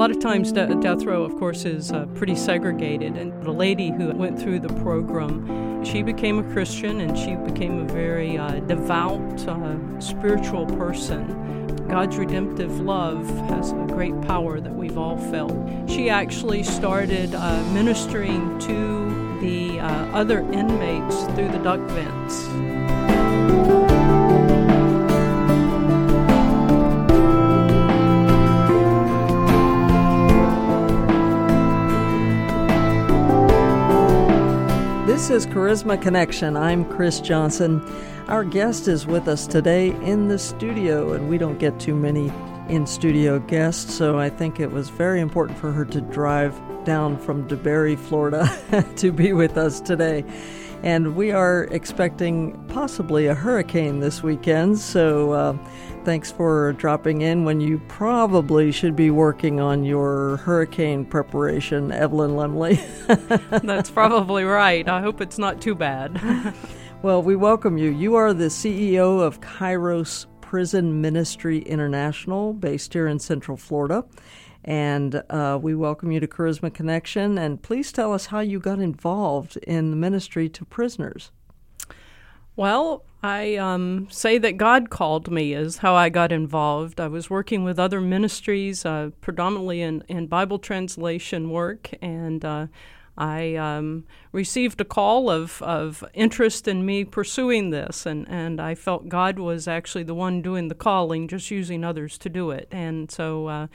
lot of times, de- death row, of course, is uh, pretty segregated. And the lady who went through the program, she became a Christian and she became a very uh, devout, uh, spiritual person. God's redemptive love has a great power that we've all felt. She actually started uh, ministering to the uh, other inmates through the duct vents. This is Charisma Connection. I'm Chris Johnson. Our guest is with us today in the studio, and we don't get too many in studio guests, so I think it was very important for her to drive down from DeBary, Florida, to be with us today. And we are expecting possibly a hurricane this weekend, so uh, thanks for dropping in when you probably should be working on your hurricane preparation, Evelyn Lemly. That's probably right. I hope it's not too bad. well, we welcome you. You are the CEO of Kairos Prison Ministry International, based here in Central Florida. And uh, we welcome you to Charisma Connection. And please tell us how you got involved in the ministry to prisoners. Well, I um, say that God called me, is how I got involved. I was working with other ministries, uh, predominantly in, in Bible translation work, and uh, I um, received a call of, of interest in me pursuing this, and, and I felt God was actually the one doing the calling, just using others to do it. And so uh,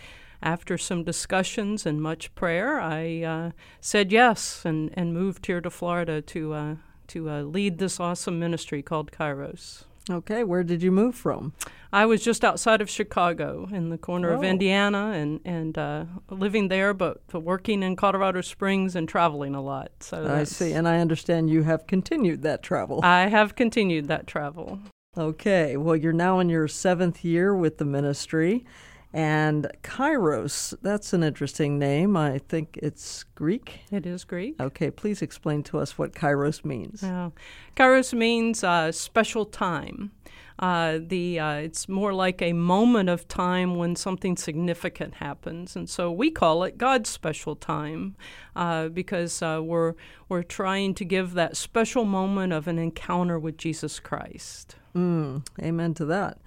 after some discussions and much prayer, I uh, said yes and, and moved here to Florida to, uh, to uh, lead this awesome ministry called Kairos. Okay, where did you move from? I was just outside of Chicago, in the corner oh. of Indiana, and and uh, living there, but working in Colorado Springs and traveling a lot. So I see, and I understand you have continued that travel. I have continued that travel. Okay, well, you're now in your seventh year with the ministry. And Kairos, that's an interesting name. I think it's Greek. It is Greek. Okay, please explain to us what Kairos means. Oh. Kairos means uh, special time. Uh, the uh, it's more like a moment of time when something significant happens, and so we call it God's special time uh, because uh, we're we're trying to give that special moment of an encounter with Jesus Christ. Mm, amen to that.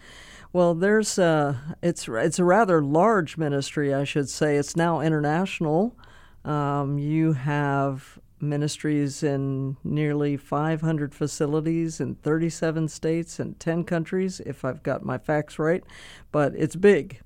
Well, there's a, it's it's a rather large ministry, I should say. It's now international. Um, you have ministries in nearly 500 facilities in 37 states and 10 countries, if I've got my facts right. But it's big.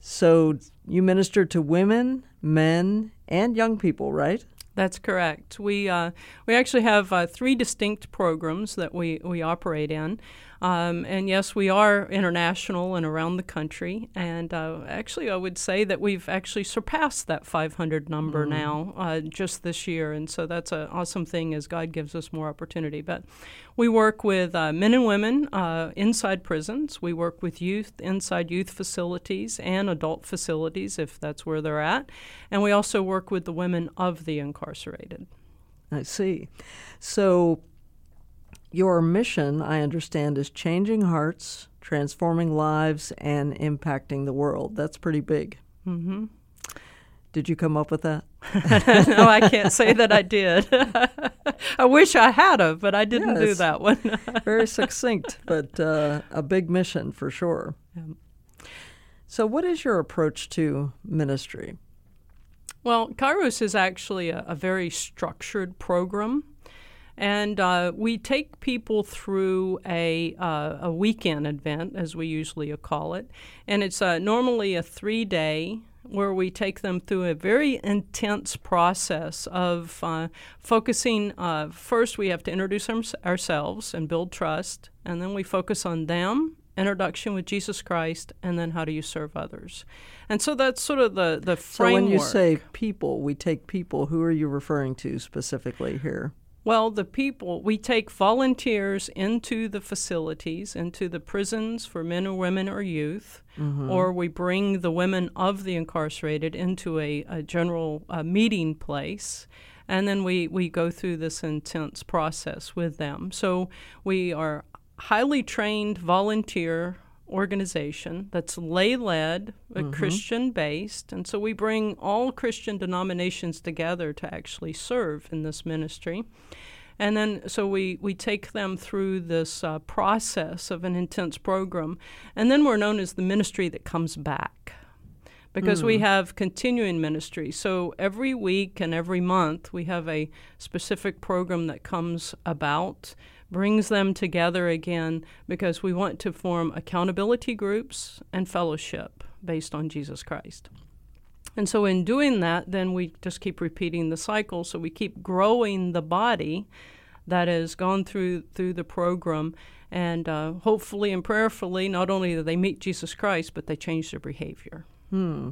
So you minister to women, men, and young people, right? That's correct. We uh, we actually have uh, three distinct programs that we, we operate in. Um, and yes, we are international and around the country. And uh, actually, I would say that we've actually surpassed that 500 number mm. now uh, just this year. And so that's an awesome thing as God gives us more opportunity. But we work with uh, men and women uh, inside prisons. We work with youth inside youth facilities and adult facilities if that's where they're at. And we also work with the women of the incarcerated. I see. So your mission, I understand, is changing hearts, transforming lives, and impacting the world. That's pretty big. Mm-hmm. Did you come up with that? no, I can't say that I did. I wish I had of, but I didn't yes. do that one. Very succinct, but uh, a big mission for sure. Yeah. So, what is your approach to ministry? Well, Kairos is actually a, a very structured program. And uh, we take people through a, uh, a weekend event, as we usually call it. And it's uh, normally a three day where we take them through a very intense process of uh, focusing. Uh, first, we have to introduce ourselves and build trust, and then we focus on them introduction with Jesus Christ, and then how do you serve others. And so that's sort of the, the framework. So when you say people, we take people, who are you referring to specifically here? Well, the people, we take volunteers into the facilities, into the prisons for men or women or youth, mm-hmm. or we bring the women of the incarcerated into a, a general uh, meeting place. And then we, we go through this intense process with them. So we are highly trained volunteer organization that's lay led, mm-hmm. Christian based. And so we bring all Christian denominations together to actually serve in this ministry. And then, so we, we take them through this uh, process of an intense program. And then we're known as the ministry that comes back because mm. we have continuing ministry. So every week and every month, we have a specific program that comes about brings them together again because we want to form accountability groups and fellowship based on Jesus Christ. And so, in doing that, then we just keep repeating the cycle. So, we keep growing the body that has gone through through the program, and uh, hopefully and prayerfully, not only do they meet Jesus Christ, but they change their behavior. Hmm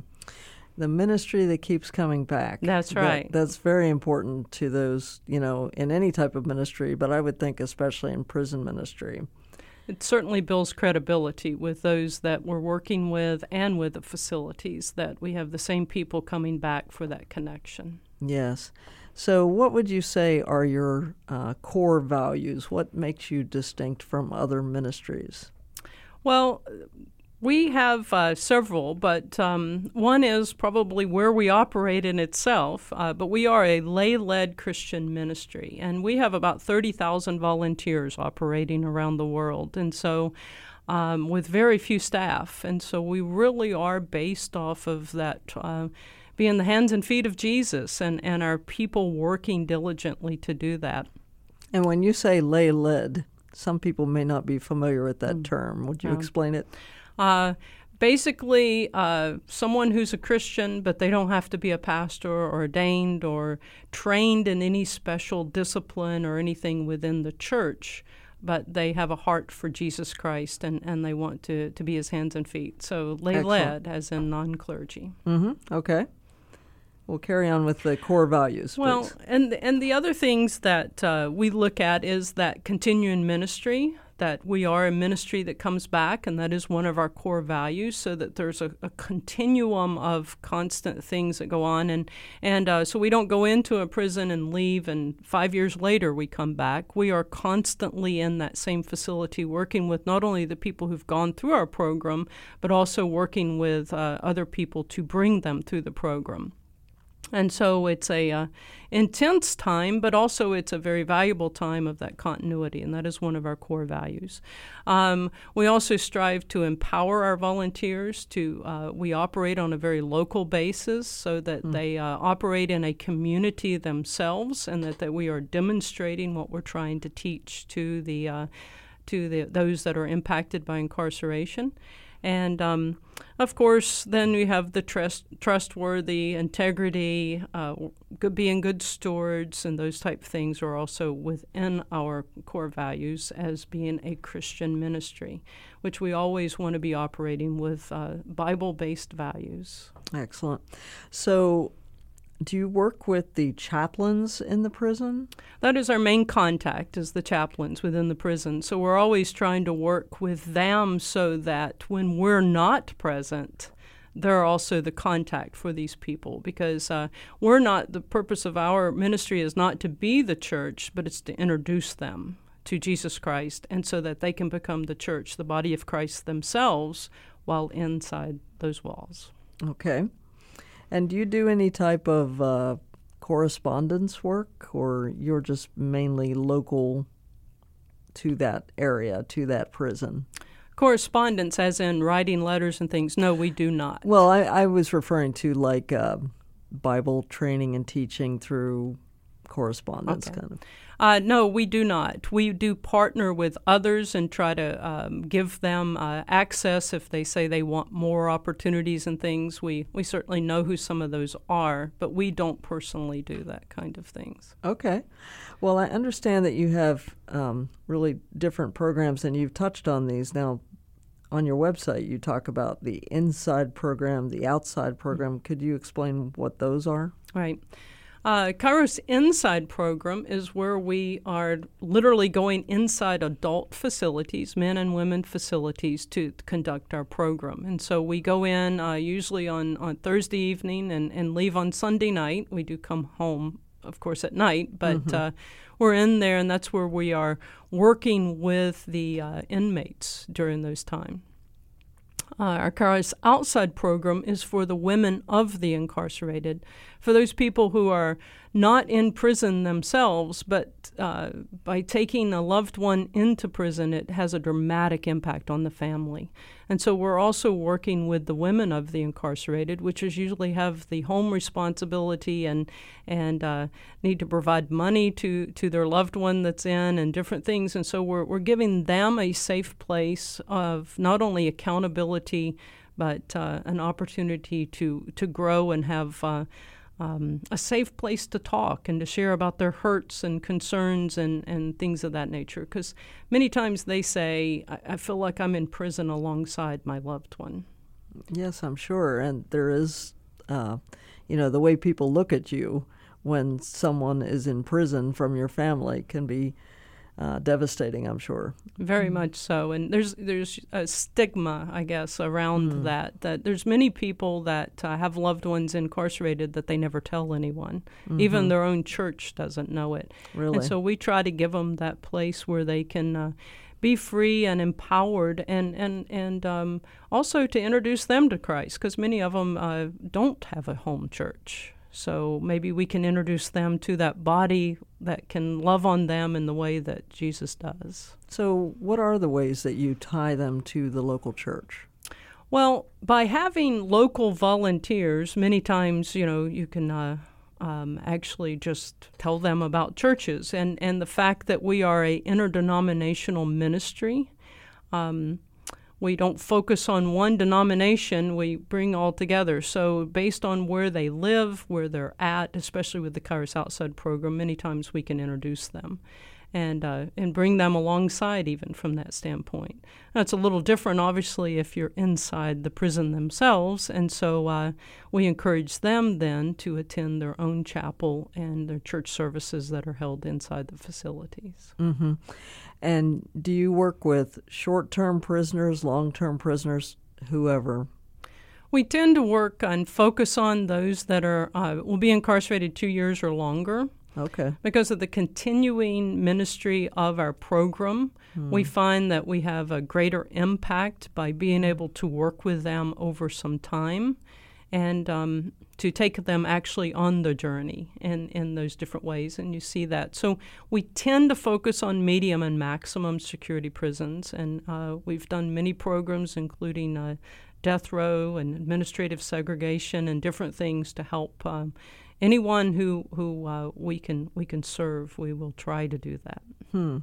the ministry that keeps coming back. That's right. That, that's very important to those, you know, in any type of ministry, but I would think especially in prison ministry. It certainly builds credibility with those that we're working with and with the facilities that we have the same people coming back for that connection. Yes. So, what would you say are your uh, core values? What makes you distinct from other ministries? Well, we have uh, several, but um, one is probably where we operate in itself. Uh, but we are a lay led Christian ministry, and we have about 30,000 volunteers operating around the world. And so, um, with very few staff. And so, we really are based off of that. Uh, being the hands and feet of Jesus and, and our people working diligently to do that. And when you say lay led, some people may not be familiar with that mm. term. Would you explain it? Uh, basically, uh, someone who's a Christian, but they don't have to be a pastor or ordained or trained in any special discipline or anything within the church, but they have a heart for Jesus Christ and, and they want to, to be his hands and feet. So lay led, as in non clergy. Mm-hmm. Okay. We'll carry on with the core values. Well, please. and and the other things that uh, we look at is that continuing ministry that we are a ministry that comes back, and that is one of our core values, so that there's a, a continuum of constant things that go on. And, and uh, so we don't go into a prison and leave, and five years later we come back. We are constantly in that same facility working with not only the people who've gone through our program, but also working with uh, other people to bring them through the program. And so it's a uh, intense time, but also it's a very valuable time of that continuity, and that is one of our core values. Um, we also strive to empower our volunteers. To uh, we operate on a very local basis, so that mm. they uh, operate in a community themselves, and that, that we are demonstrating what we're trying to teach to the uh, to the, those that are impacted by incarceration. And um, of course, then we have the trust, trustworthy, integrity, uh, good, being good stewards, and those type of things are also within our core values as being a Christian ministry, which we always want to be operating with uh, Bible based values. Excellent. So, do you work with the chaplains in the prison? That is our main contact is the chaplains within the prison. So we're always trying to work with them so that when we're not present, they're also the contact for these people because uh, we're not the purpose of our ministry is not to be the church, but it's to introduce them to Jesus Christ and so that they can become the church, the body of Christ themselves, while inside those walls. Okay. And do you do any type of uh, correspondence work, or you're just mainly local to that area, to that prison? Correspondence, as in writing letters and things. No, we do not. Well, I, I was referring to like uh, Bible training and teaching through correspondence, okay. kind of. Uh, no, we do not. We do partner with others and try to um, give them uh, access if they say they want more opportunities and things. We we certainly know who some of those are, but we don't personally do that kind of things. Okay. Well, I understand that you have um, really different programs, and you've touched on these now. On your website, you talk about the inside program, the outside program. Could you explain what those are? Right. Uh, Kairos Inside program is where we are literally going inside adult facilities, men and women facilities, to conduct our program. And so we go in uh, usually on, on Thursday evening and, and leave on Sunday night. We do come home, of course, at night, but mm-hmm. uh, we're in there, and that's where we are working with the uh, inmates during those times. Uh, our Kairos Outside program is for the women of the incarcerated, for those people who are not in prison themselves, but uh, by taking a loved one into prison, it has a dramatic impact on the family. And so we're also working with the women of the incarcerated, which is usually have the home responsibility and and uh, need to provide money to, to their loved one that's in and different things. And so we're, we're giving them a safe place of not only accountability, but uh, an opportunity to, to grow and have uh, um, a safe place to talk and to share about their hurts and concerns and, and things of that nature. Because many times they say, I, I feel like I'm in prison alongside my loved one. Yes, I'm sure. And there is, uh, you know, the way people look at you when someone is in prison from your family can be uh, devastating. I'm sure. Very mm. much so, and there's there's a stigma, I guess, around mm. that. That there's many people that uh, have loved ones incarcerated that they never tell anyone. Mm-hmm. Even their own church doesn't know it. Really. And so we try to give them that place where they can. Uh, be free and empowered, and and and um, also to introduce them to Christ, because many of them uh, don't have a home church. So maybe we can introduce them to that body that can love on them in the way that Jesus does. So, what are the ways that you tie them to the local church? Well, by having local volunteers, many times, you know, you can uh, um, actually just tell them about churches and, and the fact that we are a interdenominational ministry. Um, we don't focus on one denomination, we bring all together. So, based on where they live, where they're at, especially with the Kairos Outside program, many times we can introduce them and uh, and bring them alongside even from that standpoint. Now, it's a little different, obviously, if you're inside the prison themselves, and so uh, we encourage them then to attend their own chapel and their church services that are held inside the facilities. Mm-hmm. And do you work with short-term prisoners, long-term prisoners, whoever? We tend to work and focus on those that are uh, will be incarcerated two years or longer. Okay. Because of the continuing ministry of our program, mm. we find that we have a greater impact by being able to work with them over some time and um, to take them actually on the journey in, in those different ways. And you see that. So we tend to focus on medium and maximum security prisons. And uh, we've done many programs, including uh, death row and administrative segregation and different things to help. Um, anyone who who uh, we can we can serve, we will try to do that. Hmm.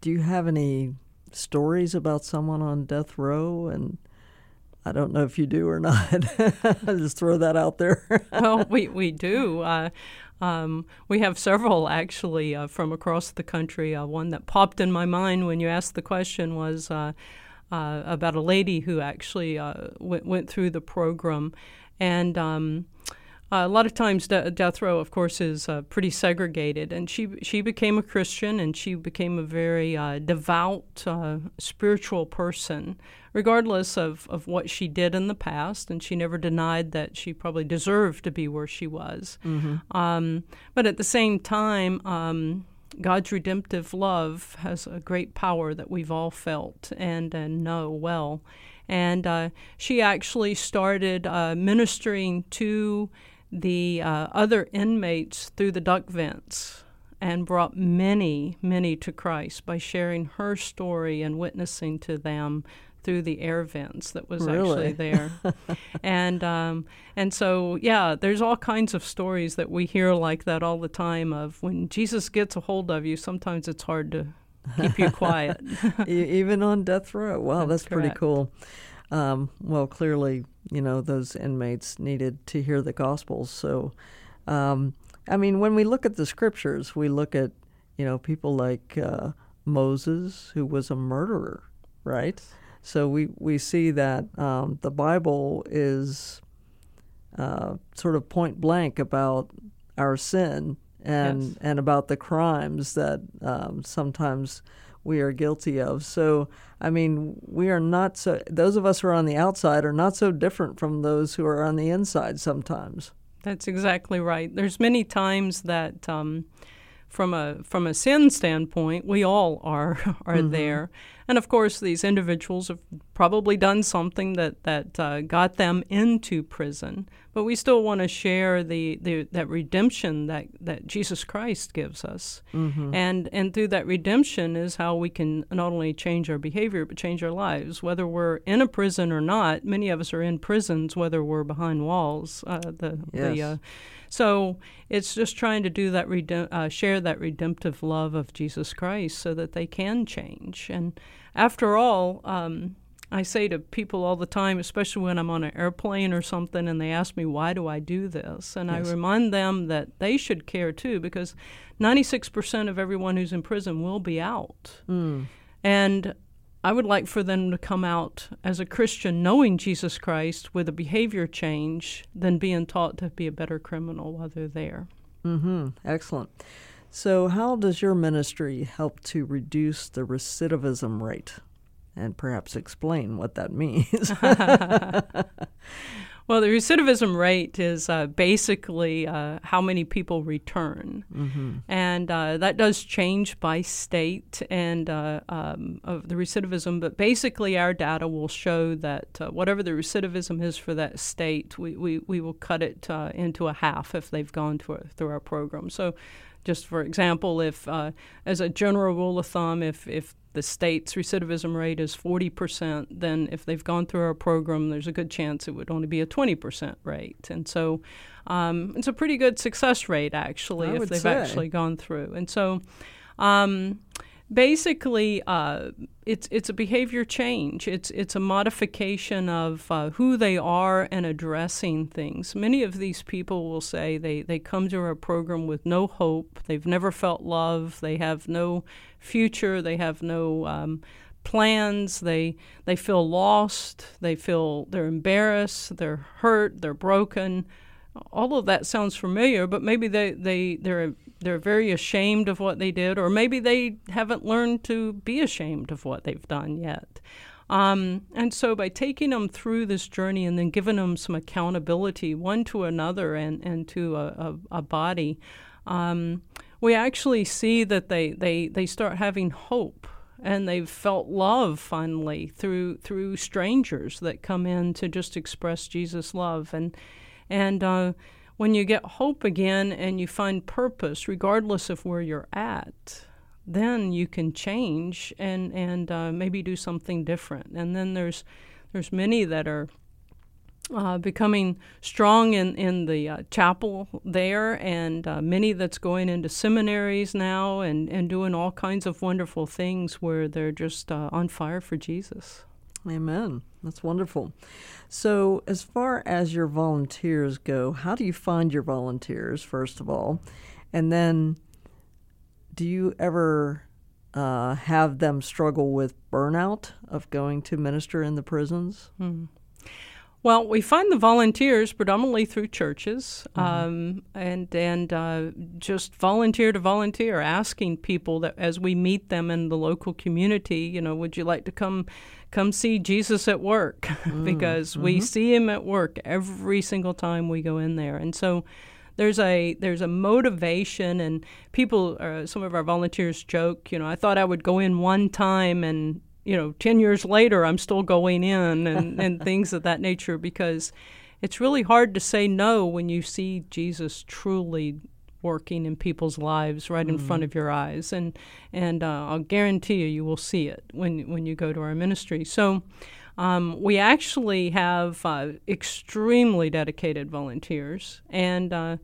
Do you have any stories about someone on death row? And I don't know if you do or not. I Just throw that out there. well, we we do. Uh, um, we have several actually uh, from across the country. Uh, one that popped in my mind when you asked the question was. Uh, uh, about a lady who actually went, went through the program, and um, uh, a lot of times, de- death row, of course, is uh, pretty segregated, and she she became a Christian, and she became a very uh, devout, uh, spiritual person, regardless of, of what she did in the past, and she never denied that she probably deserved to be where she was. Mm-hmm. Um, but at the same time, um, God's redemptive love has a great power that we've all felt and, and know well. And uh, she actually started uh, ministering to the uh, other inmates through the duct vents and brought many, many to Christ by sharing her story and witnessing to them through the air vents that was really? actually there. and um, and so yeah, there's all kinds of stories that we hear like that all the time of when Jesus gets a hold of you, sometimes it's hard to keep you quiet. Even on death row. Wow, that's, that's pretty cool. Um, well, clearly, you know, those inmates needed to hear the Gospels. So, um, I mean, when we look at the scriptures, we look at, you know, people like uh, Moses, who was a murderer, right? So we, we see that um, the Bible is uh, sort of point blank about our sin and yes. and about the crimes that um, sometimes we are guilty of. So, I mean, we are not so, those of us who are on the outside are not so different from those who are on the inside sometimes. That's exactly right. There's many times that, um, from a from a sin standpoint, we all are are mm-hmm. there, and of course, these individuals have probably done something that that uh, got them into prison, but we still want to share the, the that redemption that that Jesus Christ gives us, mm-hmm. and and through that redemption is how we can not only change our behavior but change our lives. Whether we're in a prison or not, many of us are in prisons, whether we're behind walls. Uh, the yes. the uh, so it's just trying to do that, redem- uh, share that redemptive love of Jesus Christ, so that they can change. And after all, um, I say to people all the time, especially when I'm on an airplane or something, and they ask me, why do I do this? And yes. I remind them that they should care too, because 96% of everyone who's in prison will be out. Mm. And I would like for them to come out as a Christian knowing Jesus Christ with a behavior change than being taught to be a better criminal while they're there. Mm-hmm. Excellent. So, how does your ministry help to reduce the recidivism rate? And perhaps explain what that means. well, the recidivism rate is uh, basically uh, how many people return, mm-hmm. and uh, that does change by state and uh, um, of the recidivism. But basically, our data will show that uh, whatever the recidivism is for that state, we, we, we will cut it uh, into a half if they've gone through, through our program. So just for example, if uh, as a general rule of thumb, if if the state's recidivism rate is 40%, then if they've gone through our program, there's a good chance it would only be a 20% rate. And so um, it's a pretty good success rate, actually, I if they've say. actually gone through. And so um, basically, uh, it's it's a behavior change. It's it's a modification of uh, who they are and addressing things. Many of these people will say they they come to our program with no hope. They've never felt love. They have no future. They have no um, plans. They they feel lost. They feel they're embarrassed. They're hurt. They're broken. All of that sounds familiar, but maybe they, they, they're they're very ashamed of what they did, or maybe they haven't learned to be ashamed of what they've done yet. Um, and so, by taking them through this journey and then giving them some accountability, one to another and, and to a, a, a body, um, we actually see that they, they, they start having hope and they've felt love finally through through strangers that come in to just express Jesus' love and and uh, when you get hope again and you find purpose, regardless of where you're at, then you can change and and uh, maybe do something different. And then there's there's many that are uh, becoming strong in in the uh, chapel there, and uh, many that's going into seminaries now and and doing all kinds of wonderful things where they're just uh, on fire for Jesus. Amen. That's wonderful. So, as far as your volunteers go, how do you find your volunteers, first of all? And then, do you ever uh, have them struggle with burnout of going to minister in the prisons? Hmm. Well, we find the volunteers predominantly through churches, mm-hmm. um, and and uh, just volunteer to volunteer, asking people that as we meet them in the local community, you know, would you like to come come see Jesus at work? Mm, because mm-hmm. we see him at work every single time we go in there, and so there's a there's a motivation and people uh, some of our volunteers joke you know i thought i would go in one time and you know, 10 years later, I'm still going in and, and things of that nature because it's really hard to say no when you see Jesus truly working in people's lives right in mm. front of your eyes. And, and uh, I'll guarantee you, you will see it when, when you go to our ministry. So um, we actually have uh, extremely dedicated volunteers. And uh,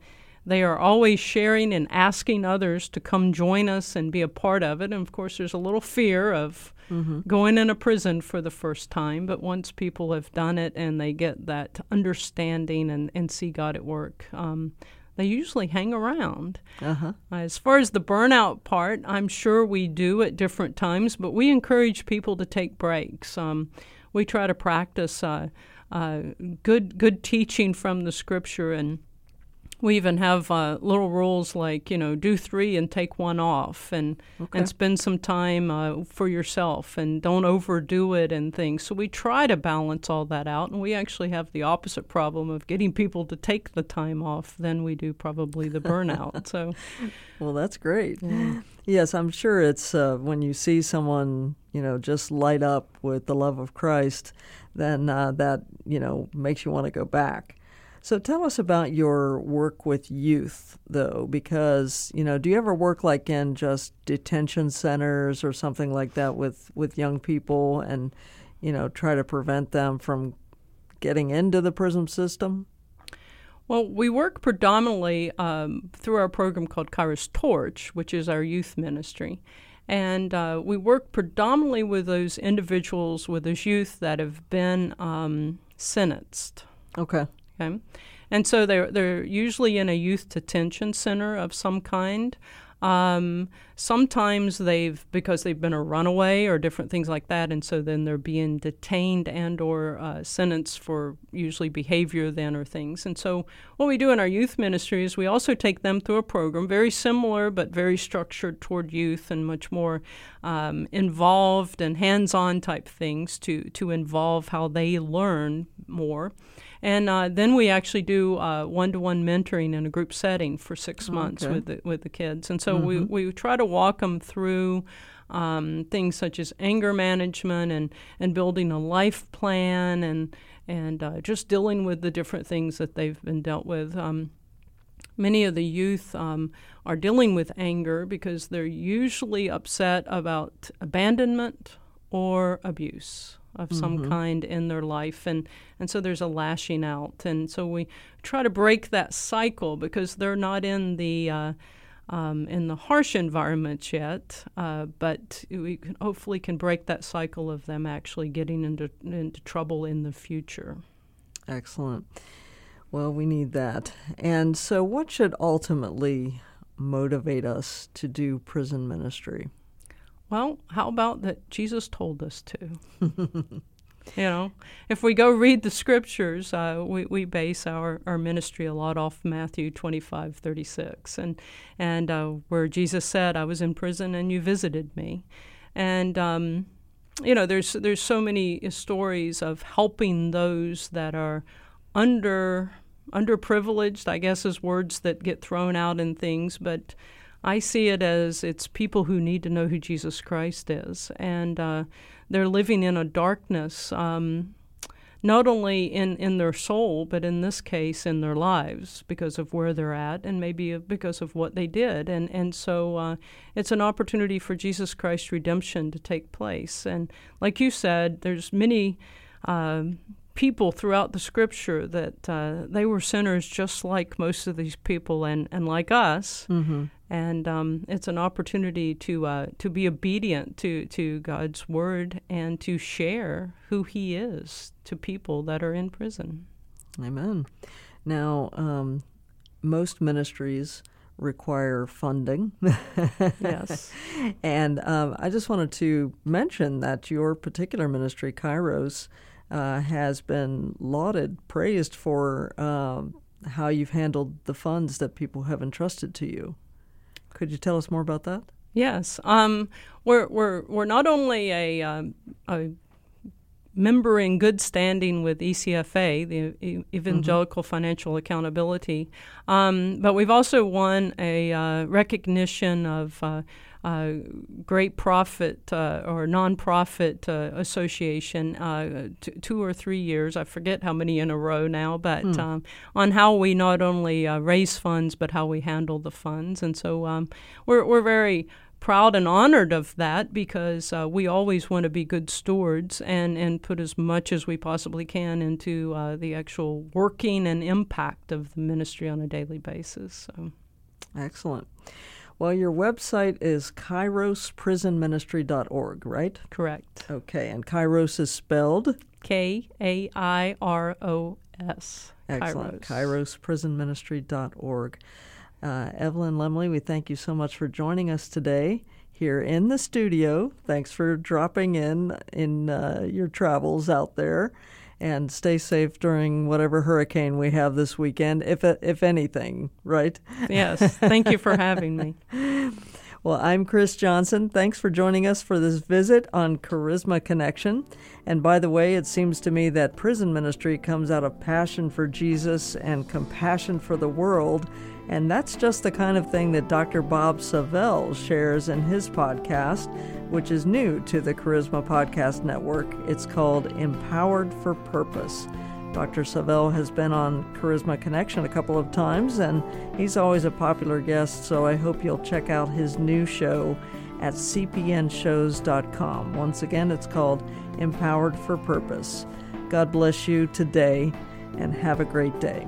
they are always sharing and asking others to come join us and be a part of it. And of course, there's a little fear of mm-hmm. going in a prison for the first time, but once people have done it and they get that understanding and, and see God at work, um, they usually hang around. Uh-huh. As far as the burnout part, I'm sure we do at different times, but we encourage people to take breaks. Um, we try to practice uh, uh, good good teaching from the Scripture and we even have uh, little rules like you know do three and take one off and Okay. and spend some time uh, for yourself and don't overdo it and things so we try to balance all that out and we actually have the opposite problem of getting people to take the time off than we do probably the burnout so Well, that's great. Yes, I'm sure it's uh, when you see someone, you know, just light up with the love of Christ, then uh, that, you know, makes you want to go back. So tell us about your work with youth, though, because, you know, do you ever work like in just detention centers or something like that with, with young people and, you know, try to prevent them from getting into the prison system? Well, we work predominantly um, through our program called Kairos Torch, which is our youth ministry. And uh, we work predominantly with those individuals, with those youth that have been um, sentenced. Okay. Okay, and so they're they're usually in a youth detention center of some kind. Um, sometimes they've because they've been a runaway or different things like that, and so then they're being detained and or uh, sentenced for usually behavior then or things. And so what we do in our youth ministry is we also take them through a program very similar but very structured toward youth and much more um, involved and hands-on type things to to involve how they learn more. And uh, then we actually do uh, one-to-one mentoring in a group setting for six months Okay. with the, with the kids. And so we, we try to walk them through um, things such as anger management and, and building a life plan and and uh, just dealing with the different things that they've been dealt with. Um, many of the youth um, are dealing with anger because they're usually upset about abandonment or abuse of some kind in their life and and so there's a lashing out and so we try to break that cycle because they're not in the uh, um, in the harsh environments yet, uh, but we can, hopefully can break that cycle of them actually getting into into trouble in the future. Excellent. Well, we need that. And so, what should ultimately motivate us to do prison ministry? Well, how about that Jesus told us to? you know, if we go read the scriptures, uh, we, we base our, our ministry a lot off Matthew 25, 36, and, and uh, where Jesus said, I was in prison and you visited me. And, um, you know, there's, there's so many stories of helping those that are under underprivileged, I guess, is words that get thrown out in things, but I see it as it's people who need to know who Jesus Christ is, and uh, they're living in a darkness, um, not only in, in their soul, but in this case in their lives because of where they're at, and maybe because of what they did, and and so uh, it's an opportunity for Jesus Christ's redemption to take place, and like you said, there's many. um people throughout the scripture that uh, they were sinners just like most of these people and, and like us. Mm-hmm. And um, it's an opportunity to uh, to be obedient to, to God's word and to share who He is to people that are in prison. Amen. Now, um, most ministries require funding. Yes. and um, I just wanted to mention that your particular ministry, Kairos, uh, has been lauded, praised for um, how you've handled the funds that people have entrusted to you. Could you tell us more about that? Yes, um, we're we're we're not only a, um, a member in good standing with ECFA, the Evangelical Financial Accountability, um, but we've also won a uh, recognition of. Uh, uh, great profit uh, or nonprofit uh, association uh, t- two or three years. I forget how many in a row now, but um, on how we not only uh, raise funds but how we handle the funds, and so um, we're we're very proud and honored of that because uh, we always want to be good stewards and, and put as much as we possibly can into uh, the actual working and impact of the ministry on a daily basis. So. Excellent. Well, your website is kairosprisonministry.org, right? Correct. Okay, and Kairos is spelled? K A I R O S. Excellent. Kairos. Kairosprisonministry.org. Uh, Evelyn Lemly, we thank you so much for joining us today here in the studio. Thanks for dropping in in uh, your travels out there. And stay safe during whatever hurricane we have this weekend, if if anything, right? Yes. Thank you for having me. Well, I'm Chris Johnson. Thanks for joining us for this visit on Charisma Connection. And by the way, it seems to me that prison ministry comes out of passion for Jesus and compassion for the world. And that's just the kind of thing that Dr. Bob Savell shares in his podcast, which is new to the Charisma Podcast Network. It's called Empowered for Purpose. Dr. Savell has been on Charisma Connection a couple of times, and he's always a popular guest, so I hope you'll check out his new show at cpnshows.com. Once again, it's called Empowered for Purpose. God bless you today, and have a great day.